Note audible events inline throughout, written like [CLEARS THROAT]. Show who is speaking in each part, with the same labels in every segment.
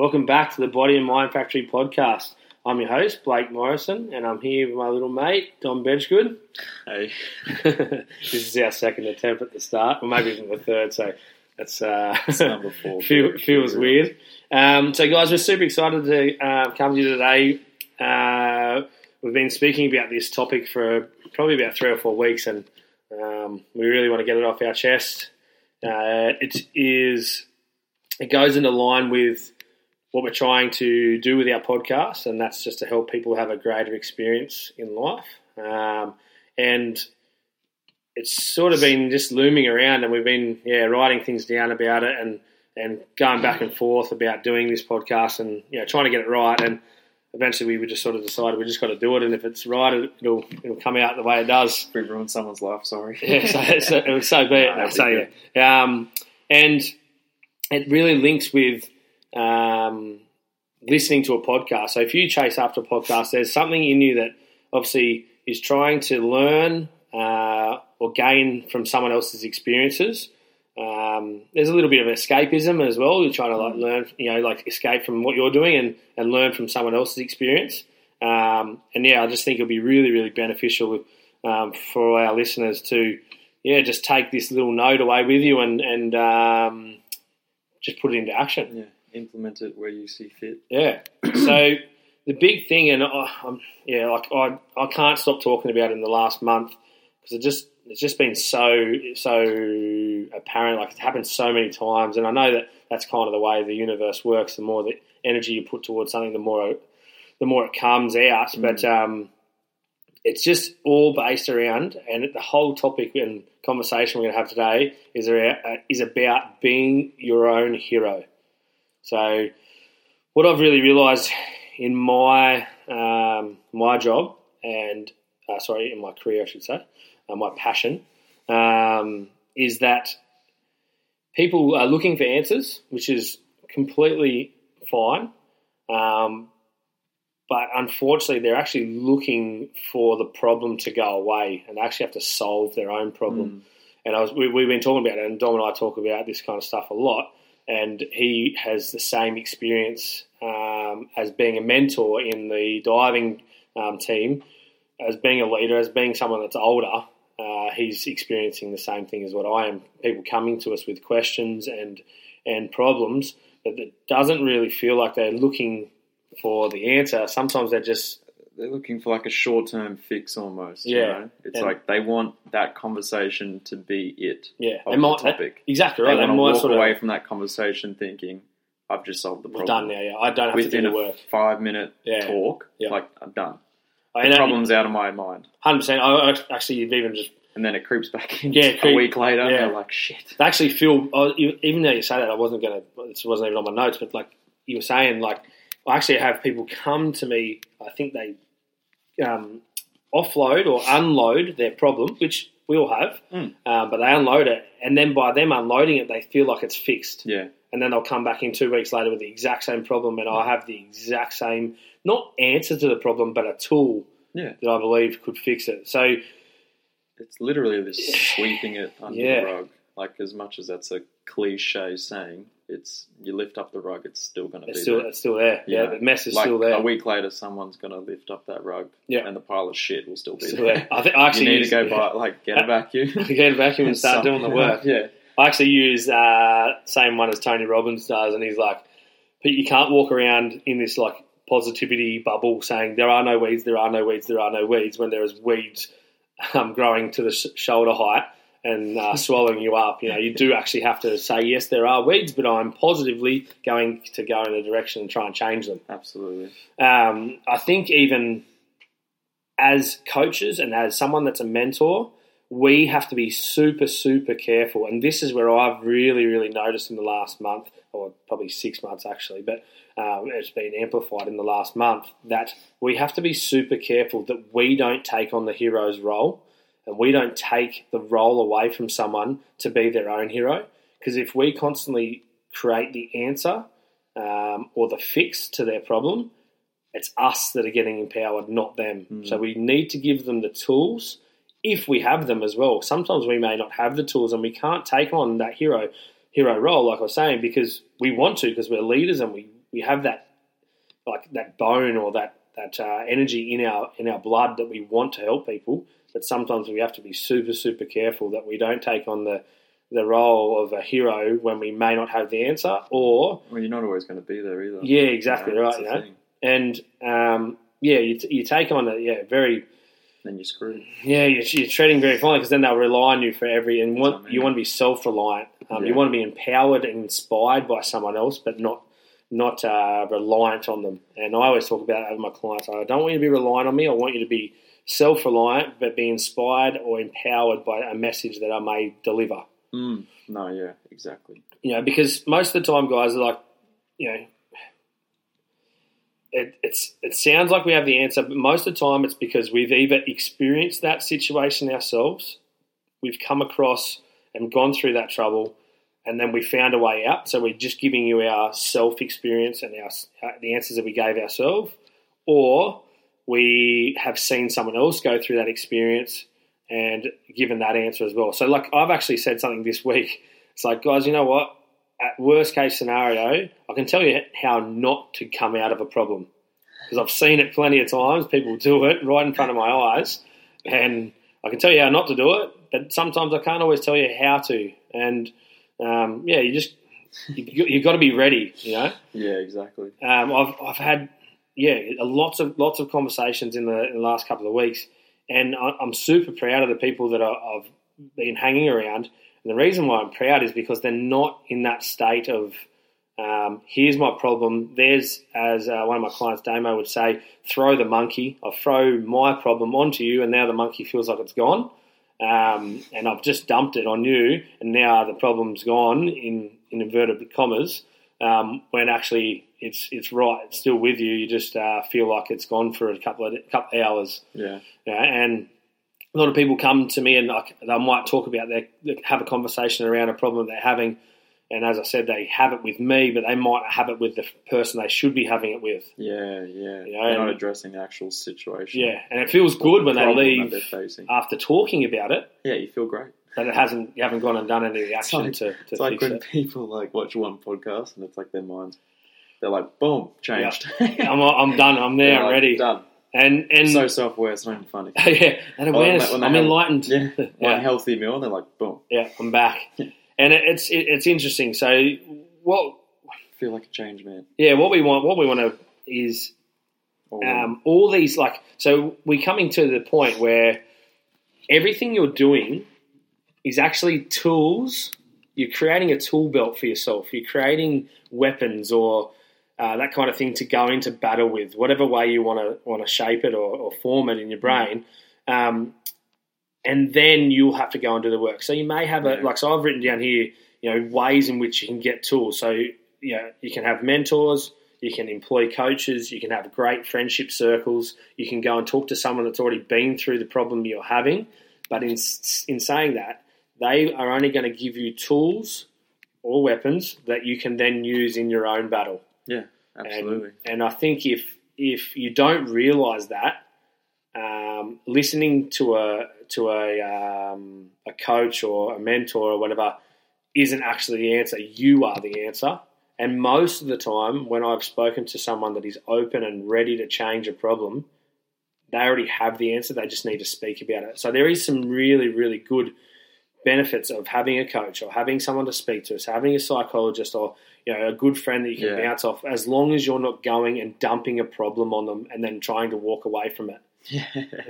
Speaker 1: Welcome back to the Body and Mind Factory podcast. I'm your host, Blake Morrison, and I'm here with my little mate, Dom Bedgegood.
Speaker 2: Hey, [LAUGHS]
Speaker 1: this is our second attempt at the start, or maybe even the third, so that's uh,
Speaker 2: number four. [LAUGHS]
Speaker 1: feel, feels weird. Um, so, guys, we're super excited to uh, come to you today. Uh, we've been speaking about this topic for probably about three or four weeks, and um, we really want to get it off our chest. Uh, it is it goes into line with what we're trying to do with our podcast, and that's just to help people have a greater experience in life. Um, and it's sort of been just looming around, and we've been yeah writing things down about it, and and going back and forth about doing this podcast, and you know trying to get it right. And eventually, we just sort of decided we just got to do it, and if it's right, it- it'll it'll come out the way it does
Speaker 2: We ruined someone's life. Sorry. [LAUGHS]
Speaker 1: yeah, so, so, it was so be it. [LAUGHS]
Speaker 2: No,
Speaker 1: so yeah, um, and it really links with um, listening to a podcast. So if you chase after a podcast, there's something in you that obviously is trying to learn uh, or gain from someone else's experiences. Um, there's a little bit of escapism as well. You're trying to like learn, you know, like escape from what you're doing and, and learn from someone else's experience. Um, and yeah, I just think it'll be really, really beneficial um, for our listeners to, yeah, just take this little note away with you and and um, just put it into action.
Speaker 2: Yeah, implement it where you see fit.
Speaker 1: Yeah. [CLEARS THROAT] so the big thing, and I, I'm, yeah, like I, I can't stop talking about it in the last month because it just it's just been so so apparent. Like it's happened so many times, and I know that that's kind of the way the universe works. The more the energy you put towards something, the more the more it comes out. But um, it's just all based around, and the whole topic and conversation we're going to have today is around, uh, is about being your own hero. So, what I've really realised in my um, my job and uh, sorry, in my career, I should say, uh, my passion um, is that people are looking for answers, which is completely fine. Um, but unfortunately, they're actually looking for the problem to go away, and they actually have to solve their own problem. And I was, we, we've been talking about it, and Dom and I talk about this kind of stuff a lot. And he has the same experience um, as being a mentor in the diving um, team, as being a leader, as being someone that's older. Uh, he's experiencing the same thing as what I am. People coming to us with questions and and problems that, that doesn't really feel like they're looking for the answer. Sometimes they're just
Speaker 2: They're looking for like a short term fix almost. you
Speaker 1: Yeah.
Speaker 2: know? It's
Speaker 1: And-
Speaker 2: like they want that conversation to be it.
Speaker 1: yeah.
Speaker 2: Of
Speaker 1: they might
Speaker 2: the topic.
Speaker 1: exactly
Speaker 2: They
Speaker 1: right. They,
Speaker 2: want to walk
Speaker 1: sort
Speaker 2: away
Speaker 1: of
Speaker 2: from that conversation thinking, I've just solved the problem.
Speaker 1: done now. Yeah, I don't have to
Speaker 2: Within
Speaker 1: do the
Speaker 2: a
Speaker 1: work.
Speaker 2: five minute
Speaker 1: Yeah.
Speaker 2: talk,
Speaker 1: Yeah.
Speaker 2: like I'm done. The
Speaker 1: know,
Speaker 2: problem's out of my mind.
Speaker 1: hundred percent. I actually you've even just
Speaker 2: And then it creeps back in
Speaker 1: Yeah, [LAUGHS]
Speaker 2: a week later,
Speaker 1: yeah.
Speaker 2: like, shit.
Speaker 1: I actually feel even though you say that I wasn't gonna this wasn't even on my notes, but like you were saying, like I actually have people come to me. I think they um, offload or unload their problem, which we all have,
Speaker 2: Mm.
Speaker 1: um, but they unload it, and then by them unloading it, they feel like it's fixed.
Speaker 2: Yeah.
Speaker 1: and then they'll come back in two weeks later with the exact same problem, and I have the exact same not answer to the problem, but a tool
Speaker 2: Yeah.
Speaker 1: that I believe could fix it. So
Speaker 2: It's literally this [SIGHS] sweeping it under
Speaker 1: Yeah.
Speaker 2: the rug. Like as much as that's a cliche saying, it's you lift up the rug, it's still going to be
Speaker 1: still
Speaker 2: there.
Speaker 1: it's still there.
Speaker 2: You
Speaker 1: Yeah, the mess is
Speaker 2: like
Speaker 1: still there.
Speaker 2: A week later, someone's going to lift up that rug,
Speaker 1: Yeah.
Speaker 2: and the pile of shit will still be
Speaker 1: Still
Speaker 2: there.
Speaker 1: there. I think I
Speaker 2: You
Speaker 1: actually
Speaker 2: need
Speaker 1: use,
Speaker 2: to go [LAUGHS] buy like get a [LAUGHS] vacuum, [LAUGHS]
Speaker 1: get a vacuum and start doing the work.
Speaker 2: yeah,
Speaker 1: I actually use uh, same one as Tony Robbins does, and he's like, "But you can't walk around in this like positivity bubble saying there are no weeds, there are no weeds, there are no weeds when there is weeds um, growing to the sh- shoulder height and uh, swallowing you up. You know, you do actually have to say yes, there are weeds, but I'm positively going to go in a direction and try and change them.
Speaker 2: absolutely.
Speaker 1: Um, I think even as coaches and as someone that's a mentor, we have to be super, super careful. And this is where I've really, really noticed in the last month, or probably six months actually, but um, it's been amplified in the last month that we have to be super careful that we don't take on the hero's role and we don't take the role away from someone to be their own hero. Because if we constantly create the answer um, or the fix to their problem, it's us that are getting empowered, not them. So we need to give them the tools if we have them as well. Sometimes we may not have the tools and we can't take on that hero hero role, like I was saying, because we want to, because we're leaders and we we have that like that bone or that that uh, energy in our in our blood that we want to help people, but sometimes we have to be super super careful that we don't take on the the role of a hero when we may not have the answer, or
Speaker 2: Well, you're not always going to be there either.
Speaker 1: yeah, exactly
Speaker 2: know,
Speaker 1: right, you know, and um, yeah, you, t- you take on a yeah very
Speaker 2: Then you're screwed.
Speaker 1: yeah you're, you're treading very finely because then they'll rely on you for every and want,
Speaker 2: I mean.
Speaker 1: you want to be self reliant. Um, You want to be empowered and inspired by someone else, but not not uh, reliant on them. And I always talk about that with my clients. I don't want you to be reliant on me. I want you to be self reliant, but be inspired or empowered by a message that I may deliver.
Speaker 2: Mm. No, yeah, exactly.
Speaker 1: You know, because most of the time, guys are like, you know, it, it's it sounds like we have the answer, but most of the time it's because we've either experienced that situation ourselves, we've come across and gone through that trouble, and then we found a way out. So we're just giving you our self experience and our uh, the answers that we gave ourselves, or we have seen someone else go through that experience and given that answer as well. So, like, I've actually said something this week. It's like, guys, you know what? At worst case scenario, I can tell you how not to come out of a problem because I've seen it plenty of times. People do it right in front of my eyes, and I can tell you how not to do it. But sometimes I can't always tell you how to. And um, yeah, you just you, you've got to be ready. You know.
Speaker 2: Yeah, exactly.
Speaker 1: Um, I've I've had yeah lots of lots of conversations in the, in the last couple of weeks, and I, I'm super proud of the people that I, I've been hanging around. And the reason why I'm proud is because they're not in that state of um, here's my problem. There's as uh, one of my clients, Damo, would say, throw the monkey. I throw my problem onto you, and now the monkey feels like it's gone. Um, and I've just dumped it on you, and now the problem's gone in, in inverted commas. Um, when actually it's it's right, it's still with you. You just uh, feel like it's gone for a couple of couple of hours.
Speaker 2: Yeah,
Speaker 1: Yeah, and a lot of people come to me and I, they might talk about their have a conversation around a problem they're having, and as I said, they have it with me, but they might have it with the person they should be having it with.
Speaker 2: yeah, yeah.
Speaker 1: You know,
Speaker 2: They're not addressing the actual situation.
Speaker 1: Yeah, and it feels good when they leave after talking about it,
Speaker 2: Yeah, you feel great.
Speaker 1: but it hasn't you haven't gone and done any action
Speaker 2: like-
Speaker 1: to, to
Speaker 2: It's like when
Speaker 1: it.
Speaker 2: people like watch one podcast and it's like their minds, they're like, boom, changed. [LAUGHS]
Speaker 1: I'm, I'm done. I'm there. I'm
Speaker 2: like,
Speaker 1: ready.
Speaker 2: Done.
Speaker 1: And and
Speaker 2: so self aware, it's not even funny. [LAUGHS]
Speaker 1: yeah, and awareness.
Speaker 2: when they
Speaker 1: I'm
Speaker 2: have-
Speaker 1: enlightened.
Speaker 2: Yeah, one [LAUGHS]
Speaker 1: yeah.
Speaker 2: healthy meal, and they're like, boom,
Speaker 1: Yeah, I'm back, and it, it's it, it's interesting. So what?
Speaker 2: I feel like a change man.
Speaker 1: Yeah, what we want, what we want to is um, all these like. So we're coming to the point where everything you're doing is actually tools. You're creating a tool belt for yourself. You're creating weapons or uh, that kind of thing to go into battle with, whatever way you want to want to shape it or, or form it in your brain. Um, and then you'll have to go and do the work. So you may have a like. So I've written down here, you know, ways in which you can get tools. So you know, you can have mentors. You can employ coaches. You can have great friendship circles. You can go and talk to someone that's already been through the problem you're having. But in in saying that, they are only going to give you tools or weapons that you can then use in your own battle.
Speaker 2: yeah, absolutely.
Speaker 1: And, and I think if if you don't realise that, um, listening to a to a um, a coach or a mentor or whatever isn't actually the answer. You are the answer. And most of the time, when I've spoken to someone that is open and ready to change a problem, they already have the answer. They just need to speak about it. So there is some really, really good benefits of having a coach or having someone to speak to, so having a psychologist or you know a good friend that you can
Speaker 2: Yeah.
Speaker 1: bounce off, as long as you're not going and dumping a problem on them and then trying to walk away from it.
Speaker 2: Yeah,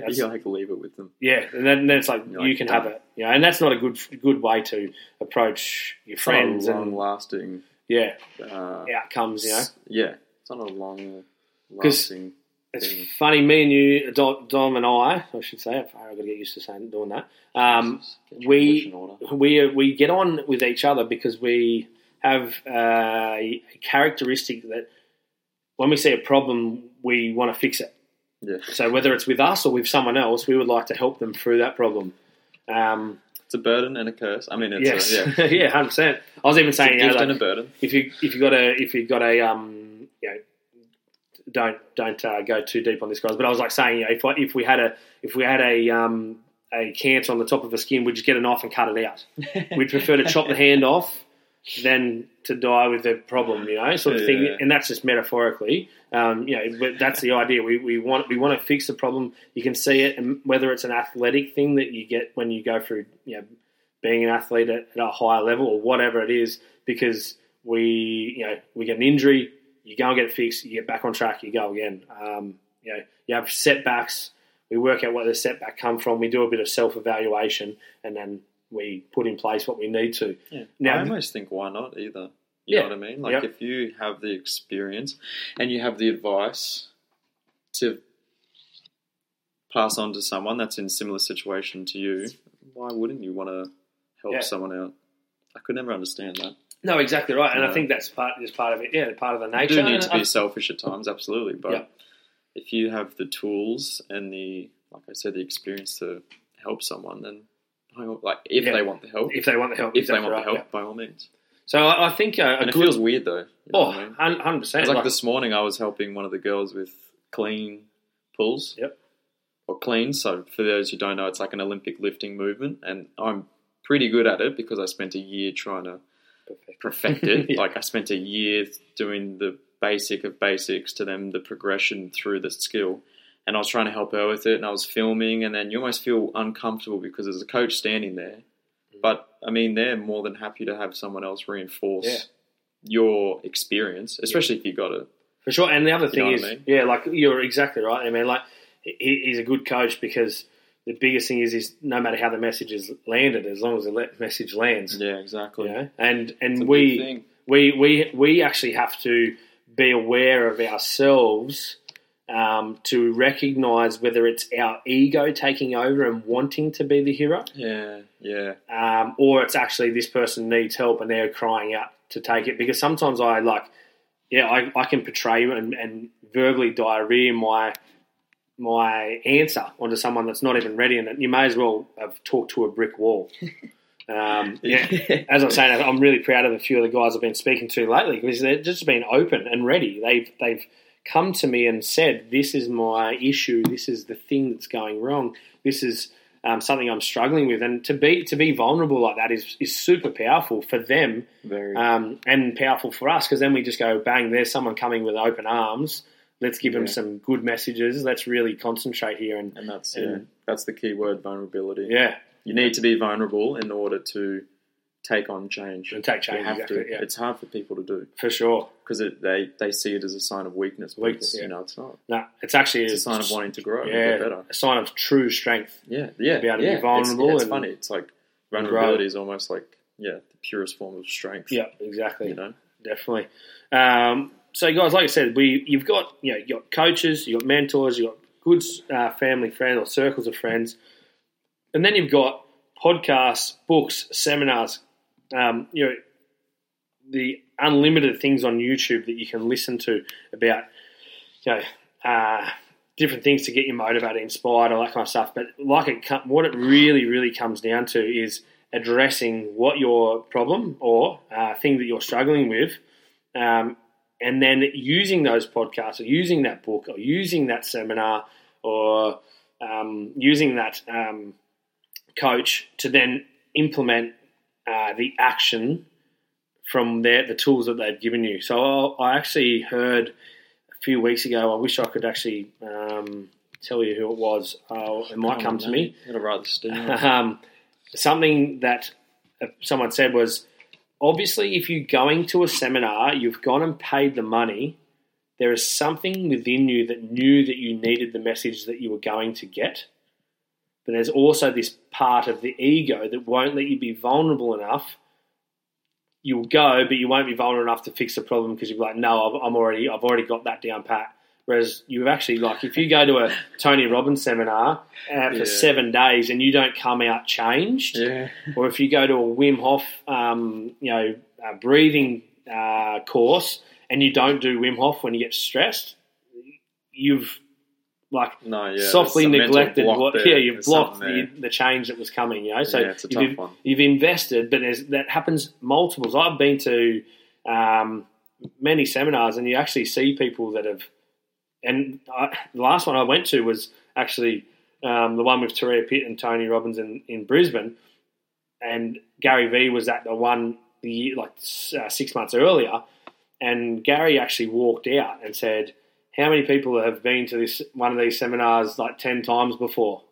Speaker 2: you like leave it with them.
Speaker 1: Yeah, and then, then it's like you can have it. You know, and that's not a good good way to approach your friends
Speaker 2: long
Speaker 1: and
Speaker 2: lasting.
Speaker 1: yeah
Speaker 2: Uh,
Speaker 1: outcomes. You know,
Speaker 2: yeah, it's not a long lasting.
Speaker 1: it's
Speaker 2: thing.
Speaker 1: funny. Me and you, Dom, and I, I should say, I've got to get used to saying doing that. Um, we-
Speaker 2: English in order.
Speaker 1: we we get on with each other because we have uh, a characteristic that when we see a problem, we want to fix it.
Speaker 2: Yeah,
Speaker 1: So whether it's with us or with someone else, we would like to help them through that problem. Um,
Speaker 2: it's a burden and a curse. I mean, it's
Speaker 1: yes,
Speaker 2: a, yeah, [LAUGHS]
Speaker 1: yeah, hundred percent. I was even
Speaker 2: it's a
Speaker 1: saying, you know, like,
Speaker 2: and a burden.
Speaker 1: if you if you got a if you got a um you know don't don't uh, go too deep on this guys but I was like saying you know, if I, if we had a if we had a um a cancer on the top of the skin we'd just get a knife and cut it out [LAUGHS] we'd prefer to chop the hand off than to die with a problem, you know, sort of thing. And that's just metaphorically, um, you know. But that's the idea. We, we want we want to fix the problem. You can see it, and whether it's an athletic thing that you get when you go through, you know, being an athlete at, at a higher level or whatever it is, because we, you know, we get an injury, you go and get it fixed, you get back on track, you go again. Um, you know, you have setbacks. We work out where the setback come from. We do a bit of self evaluation, and then we put in place what we need to.
Speaker 2: Yeah.
Speaker 1: Now-
Speaker 2: I almost think why not either. You
Speaker 1: Yeah.
Speaker 2: know what I mean? Like
Speaker 1: Yep.
Speaker 2: if you have the experience and you have the advice to pass on to someone that's in a similar situation to you, why wouldn't you want to help
Speaker 1: Yeah.
Speaker 2: someone out? I could never understand that.
Speaker 1: No, exactly right, and I think that's part is part of it. Yeah, part of the nature.
Speaker 2: You do need to be selfish at times, absolutely. But
Speaker 1: Yeah.
Speaker 2: if you have the tools and the, like I said, the experience to help someone, then by all- like if
Speaker 1: Yeah.
Speaker 2: they want the help,
Speaker 1: if they want the help,
Speaker 2: if
Speaker 1: exactly
Speaker 2: they want
Speaker 1: right,
Speaker 2: the help,
Speaker 1: yeah.
Speaker 2: by all means.
Speaker 1: So I, I think uh, a
Speaker 2: And it
Speaker 1: good.
Speaker 2: feels weird though. You know
Speaker 1: oh,
Speaker 2: what I mean?
Speaker 1: hundred percent.
Speaker 2: It's like, this morning, I was helping one of the girls with clean pulls.
Speaker 1: Yep.
Speaker 2: Or clean. So for those who don't know, it's like an Olympic lifting movement, and I'm pretty good at it because I spent a year trying to perfect it. [LAUGHS]
Speaker 1: Yeah.
Speaker 2: Like I spent a year doing the basic of basics to then the progression through the skill. And I was trying to help her with it, and I was filming, and then you almost feel uncomfortable because there's a coach standing there.
Speaker 1: Mm.
Speaker 2: But I mean, they're more than happy to have someone else reinforce
Speaker 1: Yeah.
Speaker 2: your experience, especially if you got it.
Speaker 1: For sure. And the other thing
Speaker 2: know
Speaker 1: is,
Speaker 2: I mean?
Speaker 1: yeah, like you're exactly right. I mean, like he, he's a good coach because the biggest thing is, is no matter how the message is landed, as long as the message lands,
Speaker 2: Yeah, exactly.
Speaker 1: you know? and and
Speaker 2: It's a big
Speaker 1: we we we we actually have to be aware of ourselves. Um, to recognize whether it's our ego taking over and wanting to be the hero,
Speaker 2: Yeah, yeah,
Speaker 1: um, or it's actually this person needs help and they're crying out to take it. Because sometimes I like, yeah, I, I can portray and, and verbally diarrhea my my answer onto someone that's not even ready, and you may as well have talked to a brick wall. [LAUGHS] Um, yeah, as I was saying, I'm really proud of a few of the guys I've been speaking to lately because they've just been open and ready. They've they've come to me and said, "This is my issue. This is the thing that's going wrong. This is um, something I'm struggling with." And to be to be vulnerable like that is is super powerful for them
Speaker 2: very.
Speaker 1: um, and powerful for us because then we just go, "Bang! There's someone coming with open arms. Let's give them some good messages. Let's really concentrate here." And
Speaker 2: and that's
Speaker 1: and-
Speaker 2: yeah, that's the key word: vulnerability.
Speaker 1: yeah,
Speaker 2: You need to be vulnerable in order to take on change.
Speaker 1: and take change.
Speaker 2: You have
Speaker 1: exactly,
Speaker 2: to.
Speaker 1: yeah,
Speaker 2: It's hard for people to do
Speaker 1: for sure.
Speaker 2: because they they see it as a sign of weakness.
Speaker 1: Weakness,
Speaker 2: it's,
Speaker 1: yeah.
Speaker 2: You know, it's not.
Speaker 1: No, it's actually
Speaker 2: It's a sign of wanting to grow and
Speaker 1: yeah,
Speaker 2: get better.
Speaker 1: a sign of true strength.
Speaker 2: Yeah, yeah.
Speaker 1: be able to be
Speaker 2: yeah. It's-
Speaker 1: vulnerable
Speaker 2: yeah, It's,
Speaker 1: and-
Speaker 2: funny. It's like vulnerability
Speaker 1: grow.
Speaker 2: is almost like yeah, the purest form of strength.
Speaker 1: Yeah, exactly.
Speaker 2: You know.
Speaker 1: definitely. Um, so, guys, like I said, we you've got you know you got coaches, you have got mentors, you have got good uh, family friends or circles of friends, and then you've got podcasts, books, seminars. Um, you know the unlimited things on YouTube that you can listen to about you know uh, different things to get you motivated, inspired, all that kind of stuff. But like it, what it really, really comes down to is addressing what your problem or uh, thing that you're struggling with, um, and then using those podcasts or using that book or using that seminar or um, using that um, coach to then implement uh, the action from their, the tools that they've given you. So I, I actually heard a few weeks ago. I wish I could actually um, tell you who it was. Uh, it might come to me.
Speaker 2: I'm gonna write. [LAUGHS]
Speaker 1: Um, something that uh, someone said was obviously, if you're going to a seminar, you've gone and paid the money. There is something within you that knew that you needed the message that you were going to get. But there's also this part of the ego that won't let you be vulnerable enough. You'll go, but you won't be vulnerable enough to fix the problem because you're like, no, I've, I'm already, I've already got that down pat. Whereas you've actually like, if you go to a Tony Robbins seminar uh, for
Speaker 2: Yeah.
Speaker 1: seven days and you don't come out changed,
Speaker 2: yeah.
Speaker 1: or if you go to a Wim Hof, um, you know, breathing uh, course and you don't do Wim Hof when you get stressed, you've like
Speaker 2: No, yeah.
Speaker 1: softly
Speaker 2: there's a mental
Speaker 1: neglected what yeah you've blocked the, the change that was coming you know? So
Speaker 2: Yeah,
Speaker 1: you've, you've invested but there's that happens multiples. I've been to um, many seminars and you actually see people that have and I, the last one I went to was actually um, the one with Turia Pitt and Tony Robbins in, in Brisbane. And Gary Vee was at the one the year, like uh, six months earlier, and Gary actually walked out and said, "How many people have been to this one of these seminars like ten times before?"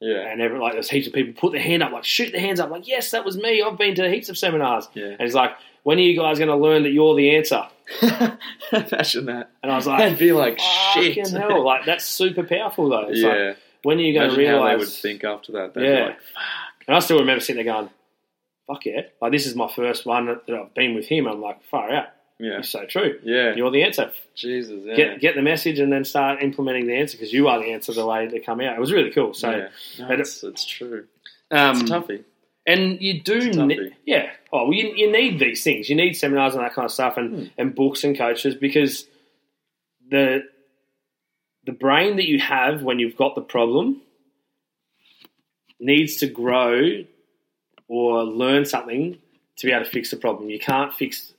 Speaker 2: Yeah.
Speaker 1: And every, like there's heaps of people put their hand up, like shoot their hands up, like yes, that was me. I've been to heaps of seminars.
Speaker 2: Yeah.
Speaker 1: And he's like, when are you guys going to learn that you're the answer? [LAUGHS]
Speaker 2: Imagine that.
Speaker 1: And I was like,
Speaker 2: I'd be like, shit.
Speaker 1: hell, like that's super powerful though. It's like,
Speaker 2: yeah.
Speaker 1: when are you going to
Speaker 2: realize? how they would think after that. They'd
Speaker 1: Yeah.
Speaker 2: be like,
Speaker 1: And I still remember sitting there going, "Fuck yeah!" Like this is my first one that I've been with him. I'm like, far out.
Speaker 2: Yeah.
Speaker 1: It's so true.
Speaker 2: Yeah.
Speaker 1: You're the answer.
Speaker 2: Jesus. Yeah.
Speaker 1: Get get the message and then start implementing the answer because you are the answer. The way they come out. It was really cool. So,
Speaker 2: yeah. No, it's, it's true.
Speaker 1: um,
Speaker 2: It's toughy.
Speaker 1: And you do, ne- yeah. Oh, well, you, you need these things. You need seminars and that kind of stuff, and,
Speaker 2: Hmm.
Speaker 1: and books and coaches because the the brain that you have when you've got the problem needs to grow or learn something to be able to fix the problem. You can't fix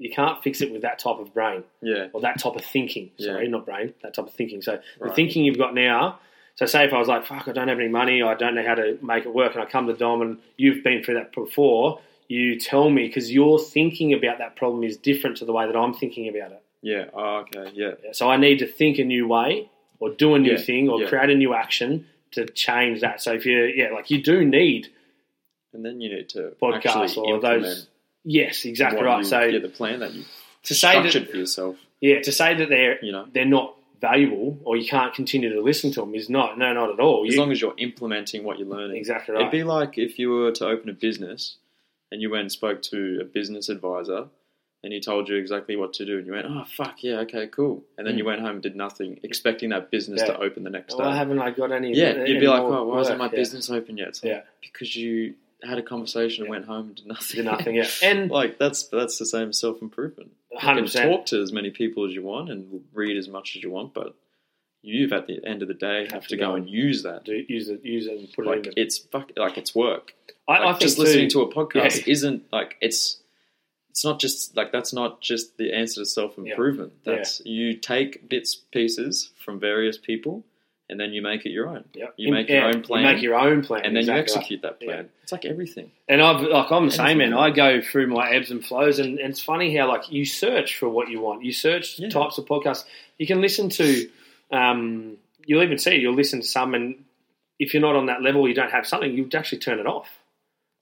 Speaker 1: you can't fix it with that type of brain
Speaker 2: Yeah.
Speaker 1: or that type of thinking.
Speaker 2: Yeah.
Speaker 1: Sorry, not brain. That type of thinking. So the thinking you've got now. So say if I was like, "Fuck, I don't have any money. I don't know how to make it work," and I come to Dom, and you've been through that before. You tell me because your thinking about that problem is different to the way that I'm thinking about it.
Speaker 2: Yeah. Oh, okay. Yeah.
Speaker 1: So I need to think a new way, or do a new
Speaker 2: Yeah.
Speaker 1: thing, or
Speaker 2: Yeah.
Speaker 1: create a new action to change that. So if you, yeah, like you do need
Speaker 2: And then you need to actually
Speaker 1: or
Speaker 2: implement
Speaker 1: those. Yes, exactly right.
Speaker 2: you-
Speaker 1: so
Speaker 2: yeah, the plan that you
Speaker 1: to say
Speaker 2: structured
Speaker 1: that,
Speaker 2: for yourself.
Speaker 1: yeah, to say that they're
Speaker 2: You know,
Speaker 1: they're not valuable or you can't continue to listen to them is not no not at all.
Speaker 2: as
Speaker 1: You-
Speaker 2: long as you're implementing what you're learning.
Speaker 1: exactly right.
Speaker 2: It'd be like if you were to open a business and you went and spoke to a business advisor and he told you exactly what to do and you went, oh, fuck, yeah, okay, cool. And then
Speaker 1: Mm.
Speaker 2: you went home and did nothing, expecting that business
Speaker 1: Yeah.
Speaker 2: to open the next day.
Speaker 1: Why haven't I got any?
Speaker 2: Yeah,
Speaker 1: any
Speaker 2: you'd be like, oh, why isn't my?
Speaker 1: Yeah.
Speaker 2: business open yet? Like,
Speaker 1: Yeah.
Speaker 2: Because you had a conversation and
Speaker 1: Yeah.
Speaker 2: went home and did nothing.
Speaker 1: Do nothing. Yeah, [LAUGHS] and
Speaker 2: like, that's that's the same self improvement. You
Speaker 1: hundred
Speaker 2: can
Speaker 1: percent.
Speaker 2: talk to as many people as you want and read as much as you want, but you've at the end of the day have, to go and use that.
Speaker 1: Do use it, use it, and put
Speaker 2: Like
Speaker 1: it in.
Speaker 2: it's fuck, like it's work.
Speaker 1: I,
Speaker 2: Like
Speaker 1: I
Speaker 2: just
Speaker 1: too,
Speaker 2: listening to a podcast
Speaker 1: Yeah.
Speaker 2: isn't like it's it's not just like that's not just the answer to self improvement.
Speaker 1: Yeah.
Speaker 2: That's you take bits pieces from various people and then you make it your own.
Speaker 1: Yep.
Speaker 2: You make your
Speaker 1: Yeah,
Speaker 2: own plan.
Speaker 1: You make your own plan,
Speaker 2: And then
Speaker 1: exactly
Speaker 2: you execute that plan. It's like everything.
Speaker 1: And I've like I'm the same man. I go through my ebbs and flows, and, and it's funny how like you search for what you want. You search
Speaker 2: Yeah.
Speaker 1: types of podcasts. You can listen to. Um, you'll even see you'll listen to some, and if you're not on that level, you don't have something. You actually turn it off,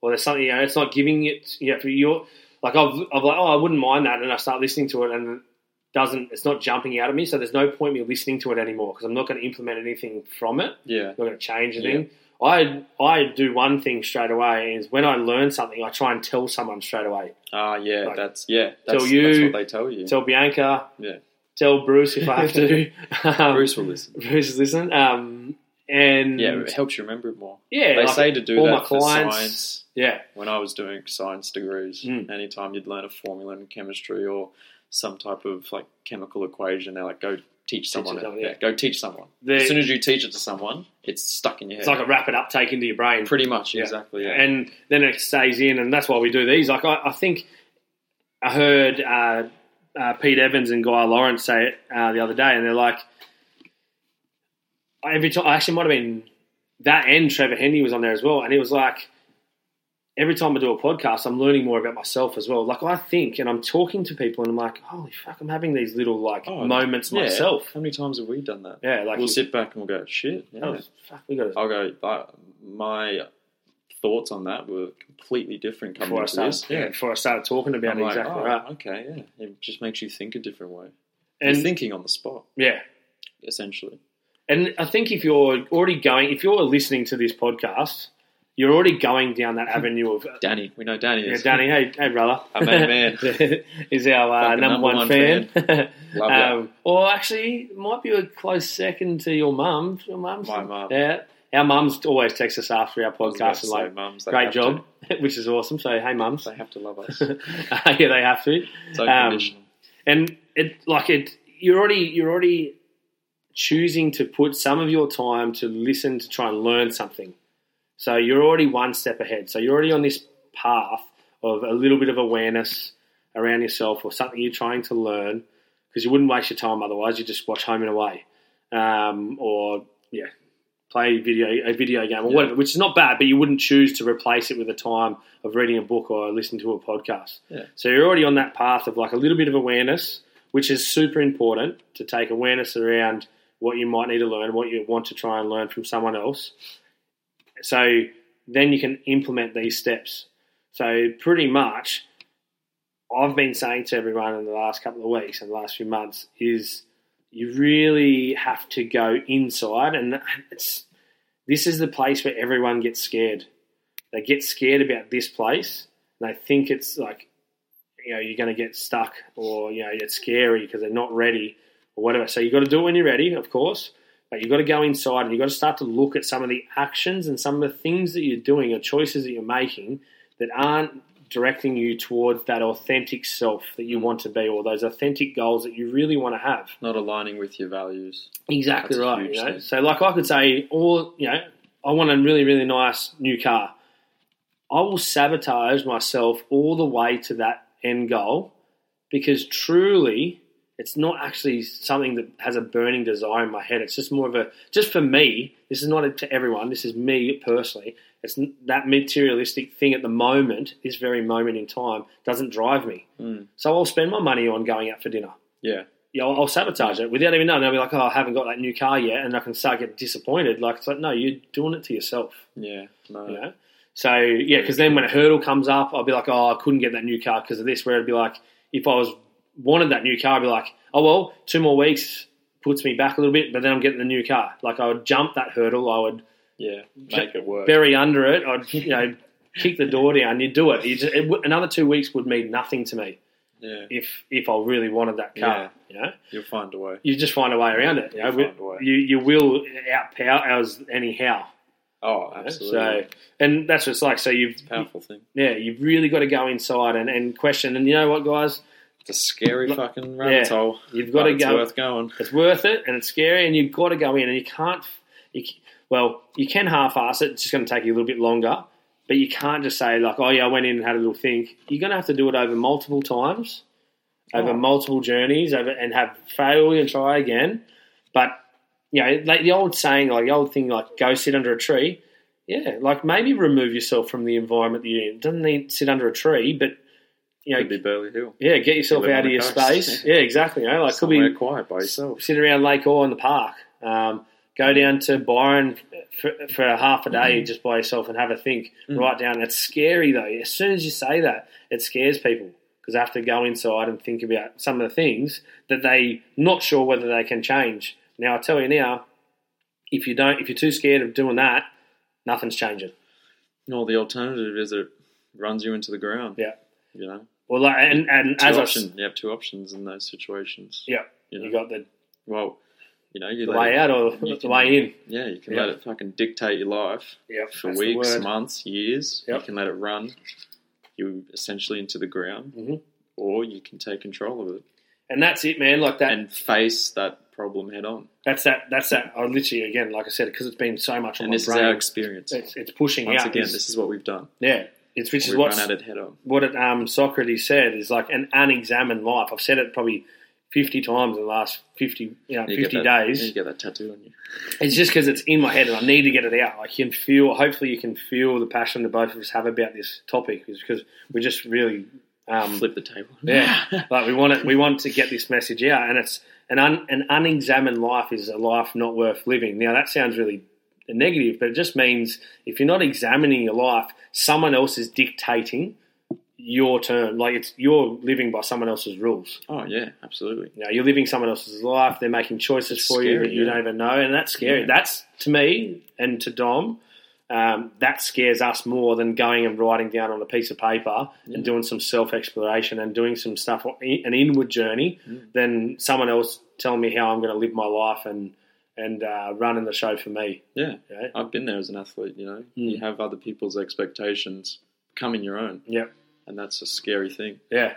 Speaker 1: or there's something you know, it's not giving it. You know, for your like I've I've like oh I wouldn't mind that, and I start listening to it, and it doesn't it's not jumping out at me. So there's no point me listening to it anymore because I'm not going to implement anything from it
Speaker 2: Yeah.
Speaker 1: I'm not going to change anything. I I do one thing straight away is when I learn something, I try and tell someone straight away.
Speaker 2: Ah, yeah,
Speaker 1: Like,
Speaker 2: that's yeah,
Speaker 1: tell
Speaker 2: that's,
Speaker 1: you-
Speaker 2: that's what they tell you.
Speaker 1: Tell Bianca,
Speaker 2: Yeah.
Speaker 1: tell Bruce if I have to. [LAUGHS] um,
Speaker 2: Bruce will listen.
Speaker 1: Bruce is listening. Um, and
Speaker 2: Yeah, it helps you remember it more.
Speaker 1: yeah,
Speaker 2: They
Speaker 1: like,
Speaker 2: say to do
Speaker 1: all
Speaker 2: that
Speaker 1: my
Speaker 2: for
Speaker 1: clients-
Speaker 2: science.
Speaker 1: yeah,
Speaker 2: When I was doing science degrees,
Speaker 1: Mm.
Speaker 2: anytime you'd learn a formula in chemistry or some type of like chemical equation, they're like, go teach someone it. Yeah.
Speaker 1: yeah.
Speaker 2: go teach someone.
Speaker 1: The-
Speaker 2: as soon as you teach it to someone, it's stuck in your head.
Speaker 1: it's like a rapid uptake into your brain.
Speaker 2: Pretty much,
Speaker 1: Yeah.
Speaker 2: exactly. Yeah.
Speaker 1: and then it stays in, and that's why we do these. Like I, I think I heard uh, uh, Pete Evans and Guy Lawrence say it uh, the other day, and they're like, every time. Actually, might have been that and Trevor Hendy was on there as well, and he was like, every time I do a podcast, I'm learning more about myself as well. Like I think, and I'm talking to people, and I'm like, holy fuck, I'm having these little like
Speaker 2: Oh,
Speaker 1: moments
Speaker 2: Yeah.
Speaker 1: myself.
Speaker 2: How many times have we done that?
Speaker 1: Yeah, like
Speaker 2: we'll
Speaker 1: you-
Speaker 2: sit back and we'll go, shit. Yeah.
Speaker 1: oh, fuck, we got.
Speaker 2: I'll go. Uh, my thoughts on that were completely different coming into
Speaker 1: started,
Speaker 2: this.
Speaker 1: yeah, before I started talking about
Speaker 2: I'm
Speaker 1: it,
Speaker 2: like,
Speaker 1: exactly
Speaker 2: oh,
Speaker 1: right.
Speaker 2: Okay, yeah. It just makes you think a different way.
Speaker 1: And
Speaker 2: You're thinking on the spot,
Speaker 1: yeah,
Speaker 2: essentially.
Speaker 1: And I think if you're already going, if you're listening to this podcast, you're already going down that [LAUGHS] avenue of.
Speaker 2: Danny, we know Danny
Speaker 1: Yeah,
Speaker 2: is.
Speaker 1: Danny, hey, hey, brother. [LAUGHS]
Speaker 2: Our main man. [LAUGHS]
Speaker 1: is our uh, number,
Speaker 2: number
Speaker 1: one,
Speaker 2: one
Speaker 1: fan.
Speaker 2: Love ya.
Speaker 1: um, or actually, might be a close second to your mum. Your mum's
Speaker 2: My mum.
Speaker 1: Yeah, our mums always text us after our
Speaker 2: I was about
Speaker 1: podcast
Speaker 2: to
Speaker 1: and like,
Speaker 2: mums,
Speaker 1: great
Speaker 2: have
Speaker 1: job, which is awesome. So, hey, mums.
Speaker 2: They have to love us.
Speaker 1: yeah, they have to.
Speaker 2: It's
Speaker 1: Um,
Speaker 2: unconditional.
Speaker 1: and it like it you're already you're already choosing to put some of your time to listen to try and learn something so you're already one step ahead so you're already on this path of a little bit of awareness around yourself or something you're trying to learn because you wouldn't waste your time otherwise you just watch home and away um, or yeah play video a video game or whatever, which is not bad, but you wouldn't choose to replace it with the time of reading a book or listening to a podcast.
Speaker 2: Yeah.
Speaker 1: So you're already on that path of like a little bit of awareness, which is super important to take awareness around what you might need to learn, what you want to try and learn from someone else. So then you can implement these steps. So pretty much, I've been saying to everyone in the last couple of weeks and the last few months is you really have to go inside, and it's this is the place where everyone gets scared. They get scared about this place, and they think it's like you know you're going to get stuck or you know it's scary because they're not ready or whatever. So you've got to do it when you're ready, of course. But you've got to go inside and you've got to start to look at some of the actions and some of the things that you're doing or choices that you're making that aren't directing you towards that authentic self that you mm. want to be or those authentic goals that you really want to have.
Speaker 2: Not aligning with your values.
Speaker 1: Exactly
Speaker 2: That's
Speaker 1: right. You know? So, like I could say, all you know, I want a really, really nice new car. I will sabotage myself all the way to that end goal because truly, it's not actually something that has a burning desire in my head. It's just more of a just for me. This is not to everyone. This is me personally. It's that materialistic thing at the moment, this very moment in time, doesn't drive me.
Speaker 2: Mm.
Speaker 1: So I'll spend my money on going out for dinner
Speaker 2: Yeah.
Speaker 1: yeah, I'll, I'll sabotage it without even knowing. I'll be like, "Oh, I haven't got that new car yet," and I can start getting disappointed. Like it's like, no, you're doing it to yourself,
Speaker 2: Yeah. No.
Speaker 1: you know. So yeah, because then when a hurdle comes up, I'll be like, "Oh, I couldn't get that new car because of this." Where it'd be like, if I was wanted that new car, I'd be like, "Oh well, two more weeks puts me back a little bit, but then I'm getting the new car." Like I would jump that hurdle, I would
Speaker 2: Yeah. Make it work.
Speaker 1: bury under it, I'd [LAUGHS] you know kick the door down. You do it. You just, it w- another two weeks would mean nothing to me
Speaker 2: yeah.
Speaker 1: if if I really wanted that car. You know
Speaker 2: You'll find a way.
Speaker 1: you just find a way around it. You, know?
Speaker 2: Find a way.
Speaker 1: you you will outpower us anyhow.
Speaker 2: Oh,
Speaker 1: you know?
Speaker 2: absolutely.
Speaker 1: So, and that's what it's like. So you've
Speaker 2: Powerful thing.
Speaker 1: yeah, you've really got to go inside and, and question. And you know what, guys,
Speaker 2: It's a scary fucking rabbit
Speaker 1: yeah.
Speaker 2: hole.
Speaker 1: you've got to
Speaker 2: it's
Speaker 1: go.
Speaker 2: worth going.
Speaker 1: It's worth it, and it's scary, and you've got to go in, and you can't. You, well, you can half-ass it. It's just going to take you a little bit longer, but you can't just say like, "Oh yeah, I went in and had a little think." You're going to have to do it over multiple times, over
Speaker 2: Oh.
Speaker 1: multiple journeys, over and have fail and try again. But you know, like the old saying, like the old thing, like go sit under a tree. Yeah, like maybe remove yourself from the environment that you're in. Doesn't need to sit under a tree, but you know,
Speaker 2: Could be Burleigh Hill.
Speaker 1: yeah, get yourself out of your
Speaker 2: coast.
Speaker 1: space. Yeah, exactly. You know, like could be
Speaker 2: quiet by yourself.
Speaker 1: sit around Lake Orr in the park. Um, go down to Byron for, for half a day just by yourself and have a think.
Speaker 2: Mm.
Speaker 1: Write down. It's scary though. As soon as you say that, it scares people because they have to go inside and think about some of the things that they not sure whether they can change. Now I tell you now, if you don't, if you're too scared of doing that, nothing's changing.
Speaker 2: No, the alternative is it runs you into the ground.
Speaker 1: Yeah.
Speaker 2: You know,
Speaker 1: Well, like, and and
Speaker 2: two
Speaker 1: as I
Speaker 2: options. You have two options in those situations.
Speaker 1: yeah,
Speaker 2: You know,
Speaker 1: you got the,
Speaker 2: well, you know, you
Speaker 1: the way
Speaker 2: it-
Speaker 1: out or the [LAUGHS]
Speaker 2: can-
Speaker 1: way in.
Speaker 2: Yeah, you can
Speaker 1: Yeah.
Speaker 2: let it fucking dictate your life
Speaker 1: Yep,
Speaker 2: for
Speaker 1: that's
Speaker 2: weeks, months, years.
Speaker 1: Yep.
Speaker 2: You can let it run you essentially into the ground,
Speaker 1: Mhm.
Speaker 2: or you can take control of it
Speaker 1: And that's it, man. Like that.
Speaker 2: and face that problem head on.
Speaker 1: That's that. That's that. I literally again, like I said, because it's been so much on
Speaker 2: And
Speaker 1: my
Speaker 2: this
Speaker 1: brain.
Speaker 2: is our experience.
Speaker 1: it's, it's pushing
Speaker 2: Once
Speaker 1: out.
Speaker 2: again,
Speaker 1: this-
Speaker 2: this is what we've done.
Speaker 1: yeah, it's which is what
Speaker 2: run at it head on.
Speaker 1: what it, um, Socrates said is like an unexamined life. I've said it probably fifty times in the last fifty, you know,
Speaker 2: You
Speaker 1: fifty
Speaker 2: that-
Speaker 1: days.
Speaker 2: You get that tattoo on you.
Speaker 1: It's just because it's in my head and I need to get it out. I can feel. Hopefully, you can feel the passion that both of us have about this topic, because we just really. Um,
Speaker 2: Flip the table.
Speaker 1: Yeah, [LAUGHS] but we want it. We want to get this message out, and it's an un, an unexamined life is a life not worth living. Now that sounds really negative, but it just means if you're not examining your life, someone else is dictating your term. Like it's you're living by someone else's rules.
Speaker 2: Oh yeah, absolutely.
Speaker 1: You know, you're living someone else's life. They're making choices
Speaker 2: It's
Speaker 1: for you
Speaker 2: scary,
Speaker 1: that you
Speaker 2: yeah.
Speaker 1: don't even know, and that's scary.
Speaker 2: Yeah.
Speaker 1: That's to me and to Dom. Um, that scares us more than going and writing down on a piece of paper
Speaker 2: Yeah.
Speaker 1: and doing some self exploration and doing some stuff, an inward journey,
Speaker 2: Mm.
Speaker 1: than someone else telling me how I'm going to live my life and and uh, running the show for me.
Speaker 2: Yeah,
Speaker 1: know?
Speaker 2: I've been there as an athlete. You know,
Speaker 1: Mm.
Speaker 2: you have other people's expectations becoming your own,
Speaker 1: Yep.
Speaker 2: and that's a scary thing.
Speaker 1: Yeah.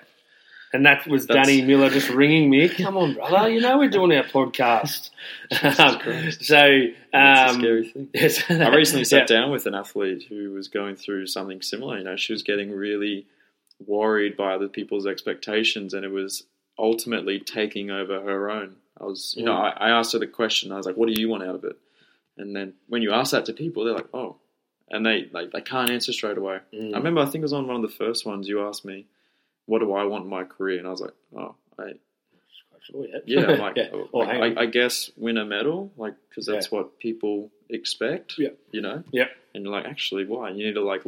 Speaker 1: And that was
Speaker 2: That's-
Speaker 1: Danny Miller just ringing me. [LAUGHS] Come on, brother. You know we're doing our podcast. [LAUGHS] Um, [LAUGHS] so,
Speaker 2: That's a
Speaker 1: um,
Speaker 2: scary thing.
Speaker 1: yes.
Speaker 2: I recently sat
Speaker 1: Yeah.
Speaker 2: down with an athlete who was going through something similar. You know, she was getting really worried by other people's expectations, and it was ultimately taking over her own. I was, you know. I, I asked her the question. I was like, "What do you want out of it?" And then when you ask that to people, they're like, "Oh," and they like they can't answer straight away.
Speaker 1: Mm.
Speaker 2: I remember I think it was on one of the first ones you asked me, "What do I want in my career?" And I was like, "Oh, I,
Speaker 1: Sure, yeah.
Speaker 2: yeah, I'm like, [LAUGHS]
Speaker 1: yeah.
Speaker 2: oh, like. I, I guess win a medal, like because that's what people expect.
Speaker 1: Yeah.
Speaker 2: you know.
Speaker 1: Yeah.
Speaker 2: And you're like, actually, why? You need to like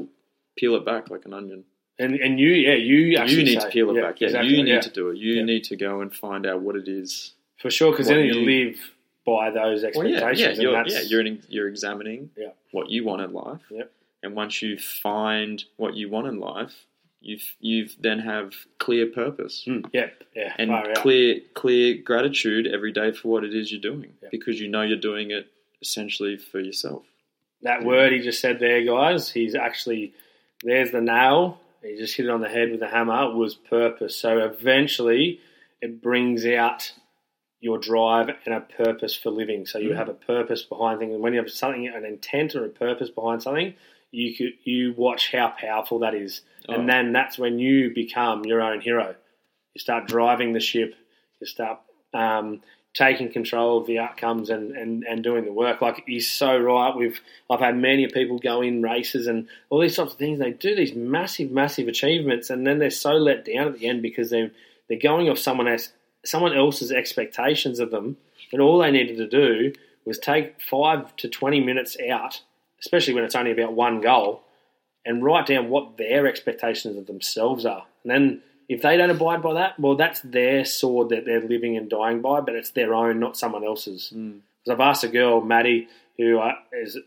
Speaker 2: peel it back like an onion.
Speaker 1: and and you, yeah, you actually
Speaker 2: you need
Speaker 1: say-
Speaker 2: to peel it back. Yeah,
Speaker 1: exactly,
Speaker 2: you need
Speaker 1: yeah.
Speaker 2: to do it. You
Speaker 1: Yeah.
Speaker 2: need to go and find out what it is.
Speaker 1: For sure because then you
Speaker 2: you-
Speaker 1: live by those
Speaker 2: Well, yeah,
Speaker 1: expectations.
Speaker 2: yeah,
Speaker 1: and
Speaker 2: you're,
Speaker 1: that's,
Speaker 2: yeah, you're in, you're examining
Speaker 1: Yeah.
Speaker 2: what you want in life.
Speaker 1: Yep.
Speaker 2: And once you find what you want in life, you've you've then have clear purpose
Speaker 1: Mm, yeah, yeah,
Speaker 2: and
Speaker 1: far out.
Speaker 2: clear clear gratitude every day for what it is you're doing
Speaker 1: Yep.
Speaker 2: because you know you're doing it essentially for yourself.
Speaker 1: That word he just said there, guys, he's actually there's the nail. He just hit it on the head with a hammer. Was purpose. So eventually, it brings out your drive and a purpose for living. So you
Speaker 2: Mm.
Speaker 1: have a purpose behind things. And when you have something, an intent or a purpose behind something, you could, you watch how powerful that is,
Speaker 2: Oh.
Speaker 1: and then that's when you become your own hero. You start driving the ship. You start um, taking control of the outcomes and, and, and doing the work. Like he's so right. We've I've had many people go in races and all these sorts of things. They do these massive, massive achievements, and then they're so let down at the end because they're they're going off someone else someone else's expectations of them, and all they needed to do was take five to twenty minutes out, especially when it's only about one goal, and write down what their expectations of themselves are. And then if they don't abide by that, well, that's their sword that they're living and dying by, but it's their own, not someone else's.
Speaker 2: Mm.
Speaker 1: Because I've asked a girl, Maddie, who uh,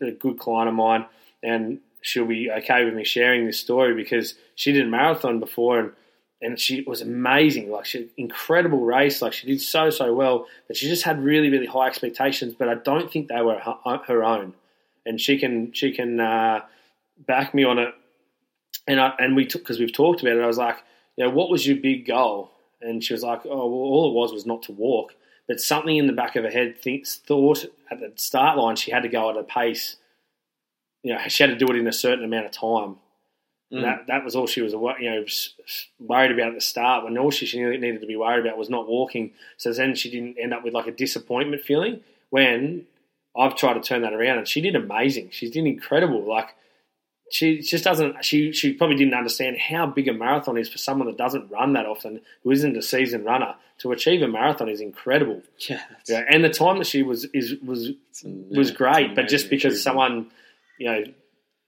Speaker 1: a good client of mine, and she'll be okay with me sharing this story because she did a marathon before and and she was amazing. Like she incredible race. Like she did so so well, but she just had really really high expectations. But I don't think they were her, her own. And she can she can uh, back me on it. And I, and we took because we've talked about it. I was like, you know, what was your big goal? And she was like, oh, well, all it was was not to walk. But something in the back of her head thinks thought at the start line she had to go at a pace. You know, she had to do it in a certain amount of time.
Speaker 2: Mm.
Speaker 1: That that was all she was you know worried about at the start. When all she she needed to be worried about was not walking. So then she didn't end up with like a disappointment feeling. When I've tried to turn that around, and she did amazing. She did incredible. Like she just doesn't. She she probably didn't understand how big a marathon is for someone that doesn't run that often, who isn't a seasoned runner. To achieve a marathon is incredible. [LAUGHS]
Speaker 2: Yeah,
Speaker 1: Yeah, and the time that she was is was was great, but just because someone, you know,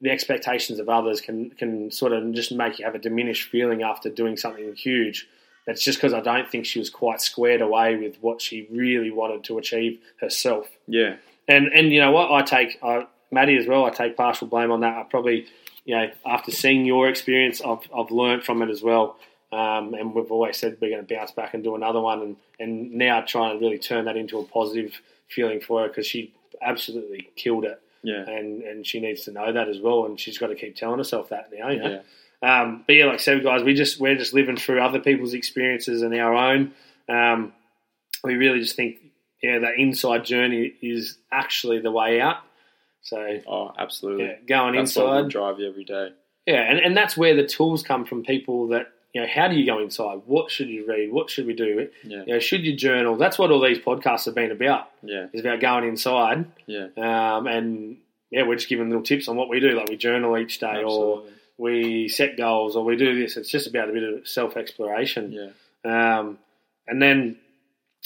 Speaker 1: the expectations of others can can sort of just make you have a diminished feeling after doing something huge. That's just because I don't think she was quite squared away with what she really wanted to achieve herself.
Speaker 2: yeah,
Speaker 1: And and you know what, I take I, Maddie as well. I take partial blame on that. I probably, you know, after seeing your experience, I've I've learned from it as well. Um, and we've always said we're going to bounce back and do another one, and and now trying to really turn that into a positive feeling for her because she absolutely killed it,
Speaker 2: yeah,
Speaker 1: and and she needs to know that as well, and she's got to keep telling herself that now. You know?
Speaker 2: yeah.
Speaker 1: Um, but yeah, like I said, guys, we just we're just living through other people's experiences and our own. Um, we really just think, yeah, that inside journey is actually the way out. So
Speaker 2: Oh, absolutely.
Speaker 1: yeah, going
Speaker 2: That's what
Speaker 1: inside,
Speaker 2: drive you every day.
Speaker 1: yeah, and, and that's where the tools come from. People that you know, how do you go inside? What should you read? What should we do?
Speaker 2: Yeah,
Speaker 1: You know, should you journal? That's what all these podcasts have been about.
Speaker 2: yeah,
Speaker 1: Is about going inside,
Speaker 2: yeah.
Speaker 1: um, and yeah, we're just giving little tips on what we do. Like we journal each day, or we set goals, or we do this. It's just about a bit of self exploration.
Speaker 2: Yeah,
Speaker 1: Um, and then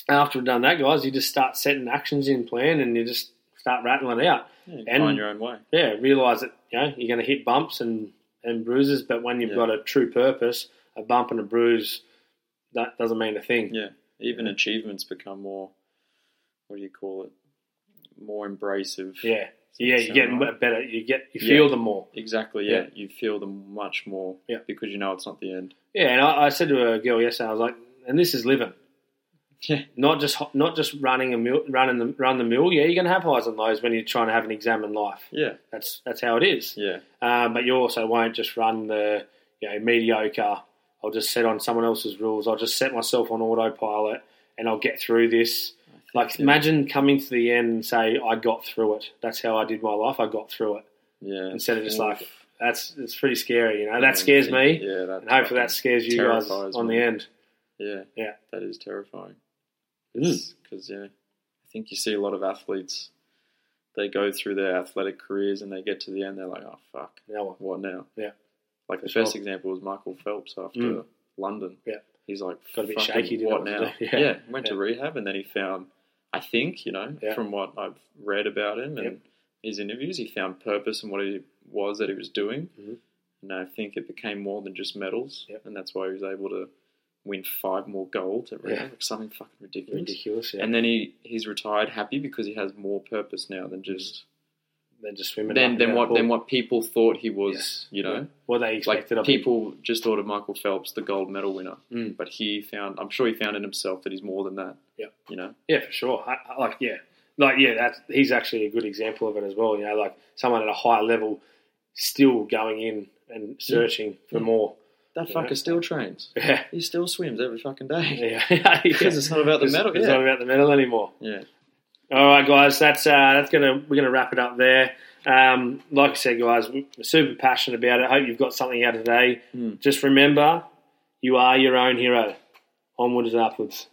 Speaker 1: after we've done that, guys, you just start setting actions in plan, and you just start rattling it out.
Speaker 2: yeah.
Speaker 1: And-
Speaker 2: find your own way.
Speaker 1: Yeah, realize that you know you're going to hit bumps and and bruises, but when you've
Speaker 2: Yeah.
Speaker 1: got a true purpose, a bump and a bruise, that doesn't mean a thing.
Speaker 2: Yeah, even achievements become more. What do you call it? More embracive.
Speaker 1: Yeah, yeah, you get
Speaker 2: right?
Speaker 1: better. You get you
Speaker 2: Yeah.
Speaker 1: feel them more.
Speaker 2: Exactly. Yeah.
Speaker 1: Yeah.
Speaker 2: you feel them much more.
Speaker 1: Yeah.
Speaker 2: because you know it's not the end.
Speaker 1: Yeah, and I, I said to a girl yesterday, I was like, and this is living. [LAUGHS]
Speaker 2: Yeah.
Speaker 1: Not just not just running a mill, running the run the mill. Yeah, you're going to have highs and lows when you're trying to have an exam in life.
Speaker 2: Yeah,
Speaker 1: That's that's how it is.
Speaker 2: yeah,
Speaker 1: Um, but you also won't just run the you know mediocre. I'll just set on someone else's rules. I'll just set myself on autopilot, and I'll get through this. Like
Speaker 2: yeah.
Speaker 1: imagine coming to the end and say I got through it. That's how I did my life. I got through it
Speaker 2: yeah.
Speaker 1: instead of just like that's it's pretty scary. You know that scares me,
Speaker 2: Yeah, that
Speaker 1: and hopefully that scares you guys on
Speaker 2: me.
Speaker 1: the end.
Speaker 2: Yeah,
Speaker 1: Yeah.
Speaker 2: that is terrifying.
Speaker 1: Mm.
Speaker 2: Because yeah, I think you see a lot of athletes they go through their athletic careers and they get to the end, they're like, oh fuck,
Speaker 1: Now what?
Speaker 2: what now?
Speaker 1: Yeah.
Speaker 2: Like the best
Speaker 1: sure.
Speaker 2: example was Michael Phelps after
Speaker 1: Mm.
Speaker 2: London.
Speaker 1: Yeah.
Speaker 2: He's like,
Speaker 1: Got a bit shaky,
Speaker 2: What now? [LAUGHS]
Speaker 1: Yeah.
Speaker 2: Yeah. Went to rehab and then he found, I think, you know, from what I've read about him and
Speaker 1: Yep.
Speaker 2: his interviews, he found purpose in what he was that he was doing.
Speaker 1: Mhm.
Speaker 2: And I think it became more than just medals.
Speaker 1: Yep.
Speaker 2: And that's why he was able to win five more golds at Rio,
Speaker 1: Yeah.
Speaker 2: like something fucking ridiculous.
Speaker 1: Ridiculous. Yeah.
Speaker 2: And then he, he's retired happy because he has more purpose now than just
Speaker 1: then just swimming.
Speaker 2: than, than
Speaker 1: down
Speaker 2: what than what people thought he was.
Speaker 1: Yes.
Speaker 2: You know,
Speaker 1: Yeah. what they
Speaker 2: like
Speaker 1: expected him.
Speaker 2: people just thought of Michael Phelps the gold medal winner,
Speaker 1: Mm.
Speaker 2: but he found. I'm sure he found in himself that he's more than that.
Speaker 1: Yeah.
Speaker 2: you know.
Speaker 1: Yeah, for sure. I, I- like, yeah, like, yeah, that's he's actually a good example of it as well. You know, like someone at a high level still going in and searching for
Speaker 2: Yeah.
Speaker 1: more.
Speaker 2: That
Speaker 1: Yeah.
Speaker 2: fucker still trains. [LAUGHS]
Speaker 1: Yeah,
Speaker 2: He still swims every fucking day. [LAUGHS]
Speaker 1: yeah, [LAUGHS] yeah.
Speaker 2: Because it's not about the medal.
Speaker 1: It's
Speaker 2: yeah.
Speaker 1: not about the medal anymore.
Speaker 2: yeah.
Speaker 1: All right, guys, that's uh, that's gonna we're gonna wrap it up there. Um, like I said, guys, we're super passionate about it. Hope you've got something out of today.
Speaker 2: Mm.
Speaker 1: Just remember, you are your own hero. Onwards and upwards.